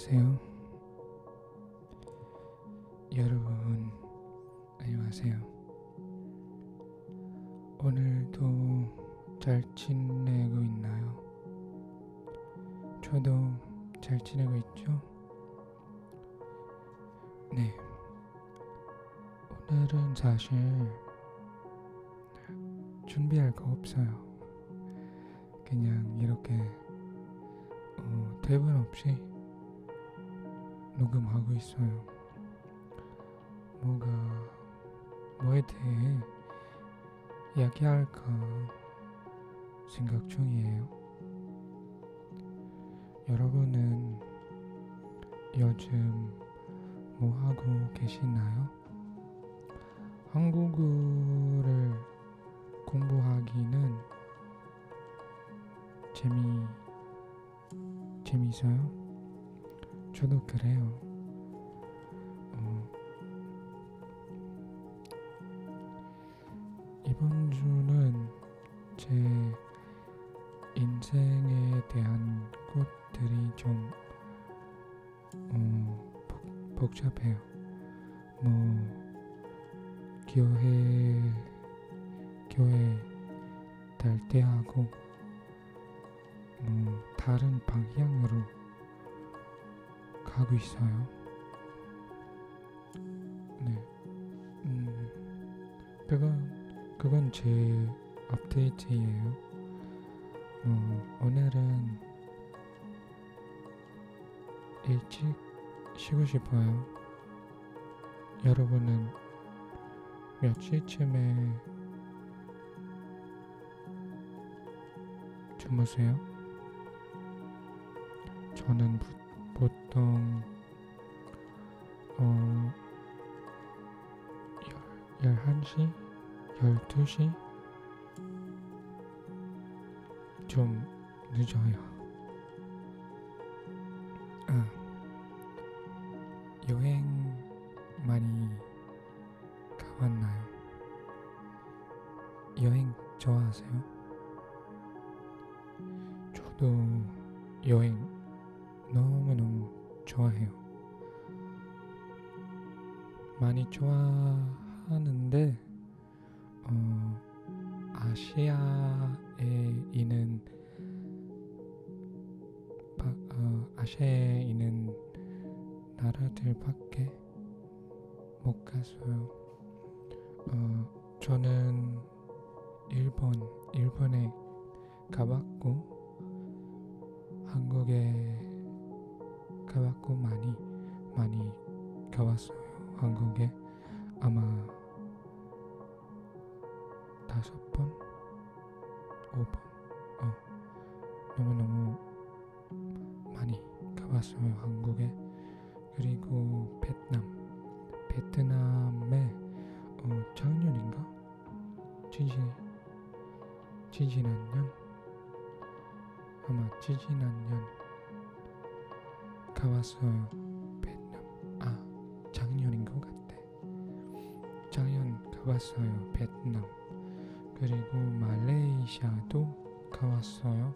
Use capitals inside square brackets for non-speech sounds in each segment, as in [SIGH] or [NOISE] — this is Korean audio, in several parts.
안녕하세요. 여러분, 안녕하세요. 오늘도 잘 지내고 있나요? 저도 잘 지내고 있죠? 네. 오늘은 사실 준비할 거 없어요. 그냥 이렇게 어, 대본 없이 녹음하고 있어요. 뭐가 뭐에 대해 이야기할까 생각 중이에요. 여러분은 요즘 뭐 하고 계시나요? 한국어를 공부하기는 재미 재밌어요? 저도 그래요. 어, 이번 주는 제 인생에 대한 것들이 좀 어, 복, 복잡해요. 뭐 교회 교회 달대하고 뭐 다른 방향으로 가고 있어요. 네, 음, 그건 그건 제 업데이트예요. 어, 오늘은 일찍 쉬고 싶어요. 여러분은 몇 시쯤에 주무세요? 저는 부, 보통 어, 11시? 12시? 좀 늦어요. 아, 여행 많이 가봤나요? 여행 좋아하세요? 저도 여행 너무너무 좋아해요. 많이 좋아하는데 어, 아시아에 있는 바, 어, 아시아에 있는 나라들밖에 못 갔어요. 어, 저는 일본, 일본에 가봤고 한국에 가봤고 많이 많이 가봤어요. 한국에 아마 다섯 번, 오 번, 어. 너무 너무 많이 가봤어요. 한국에. 그리고 베트남, 베트남에 어, 작년인가? 지지 지지난 년? 아마 지지난 년 가봤어요. 베트남. 아, 작년인 것 같아. 작년 가봤어요. 베트남. 그리고 말레이시아도 가봤어요.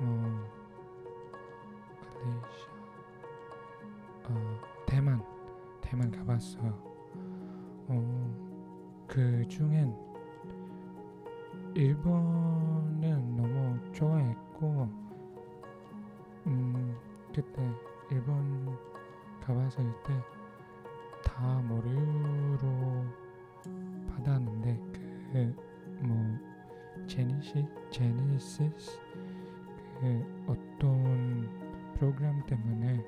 어, 말레이시아. 어, 대만. 대만 가봤어요. 어, 그 중엔 일본은 너무 좋아했고, 음, 그때 일본 가봤을 때다 무료로 받았는데 그 뭐 제니시 제니시스 그 어떤 프로그램 때문에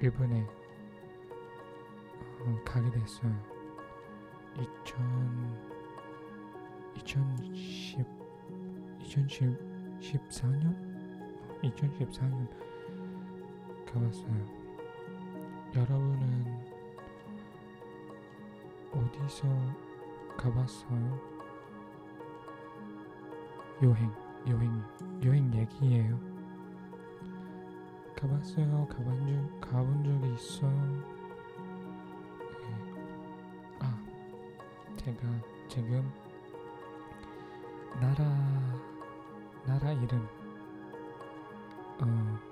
일본에 어, 가게 됐어요. 2000 2010 2014년 2014년 가봤어요. 여러분은 어디서 가봤어요? 여행, 여행, 여행 얘기예요. 가봤어요? 가본 적, 가본 적이 있어요? 네. 아, 제가 지금 나라, 나라 이름 어,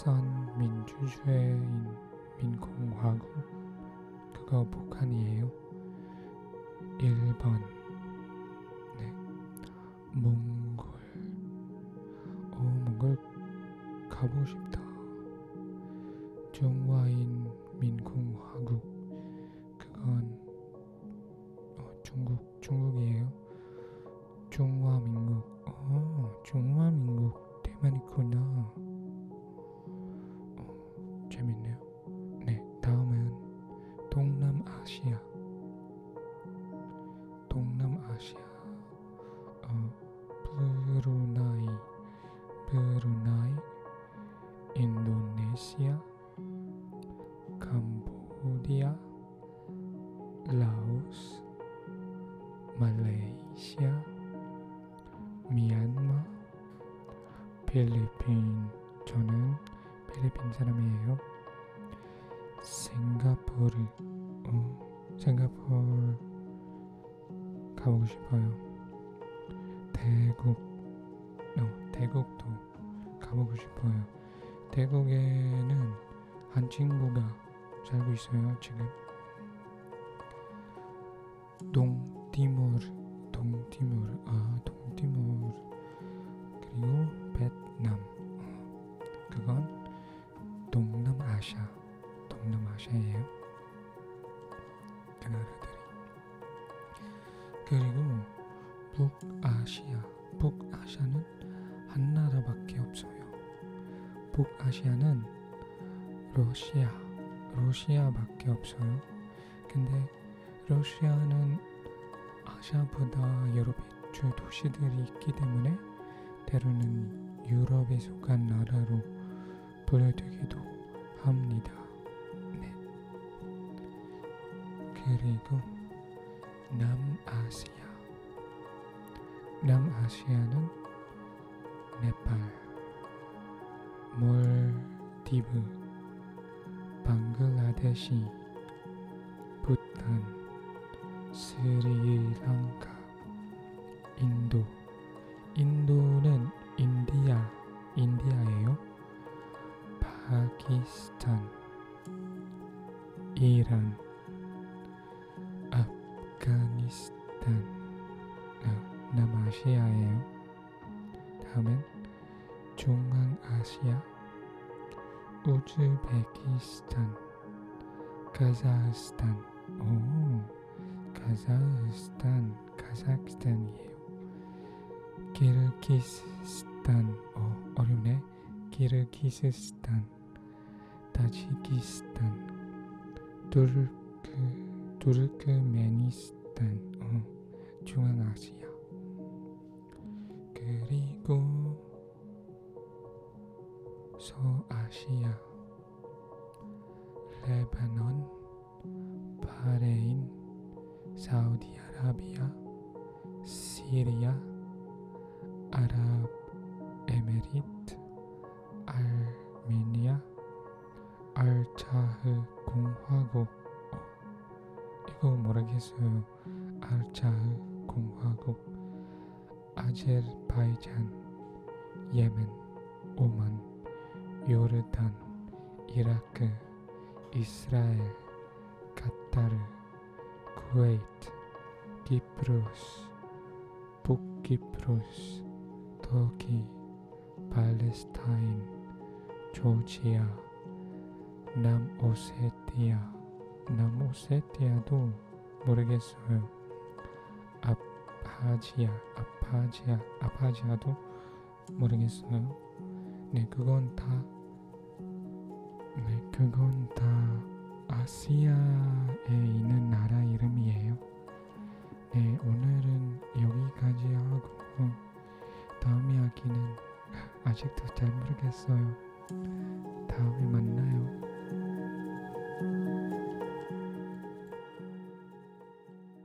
일선 민주주의인 민공화국 그거 북한이에요. 1번 네 몽골 오 몽골 가보고 싶다. 중화인 민공화국 그건 어, 중국 중국이에요. 재밌네요. 네 다음은 동남아시아. 동남아시아. 어 브루나이 브루나이 인도네시아 캄보디아 라오스 말레이시아 미얀마 필리핀. 저는 필리핀 사람이에요? 싱가포르. 어, 싱가포르 가보고 싶어요. 대국. 어, 대국도 가보고 싶어요. 대국에는 한 친구가 살고 있어요 지금. 동티모르 동티모르. 아 동남아시아예요 그 나라들이 그리고 북아시아 북아시아는 한 나라밖에 없어요. 북아시아는 러시아 러시아밖에 없어요. 근데 러시아는 아시아보다 여러 배추 도시들이 있기 때문에 때로는 유럽에 속한 나라로 불려되기도 합니다. 그리고 남아시아 남아시아는 네팔, 몰디브, 방글라데시, 부탄, 스리랑카, 중앙아시아, 우즈베키스탄, 카자흐스탄, 오, 카자흐스탄, 카자흐스탄이에요. 키르기스탄, 어, 어렵네. 키르기스스탄, 타지키스탄, 투르크, 투르크메니스탄, 어, 중앙아시아. 그리 서아시아, 레바논, 바레인, 사우디아라비아, 시리아, 아랍에미리트, 알메니아, 아르차흐 공화국. 어, 이거 모르겠어요. 알차흐 공화국, 아제르바이잔, 예멘, 오만, 요르단, 이라크, 이스라엘, 카타르, 쿠웨이트, 키프로스, 북키프로스, 터키, 팔레스타인, 조지아, 남오세티아, 남오세티아도 모르겠어요. 아파지아, 아파지아, 아파지아도 모르겠어요. 네, 그건 다, 네, 그건 다 아시아에 있는 나라 이름이에요. 네, 오늘은 여기까지 하고 다음 이야기는 [LAUGHS] 아직도 잘 모르겠어요.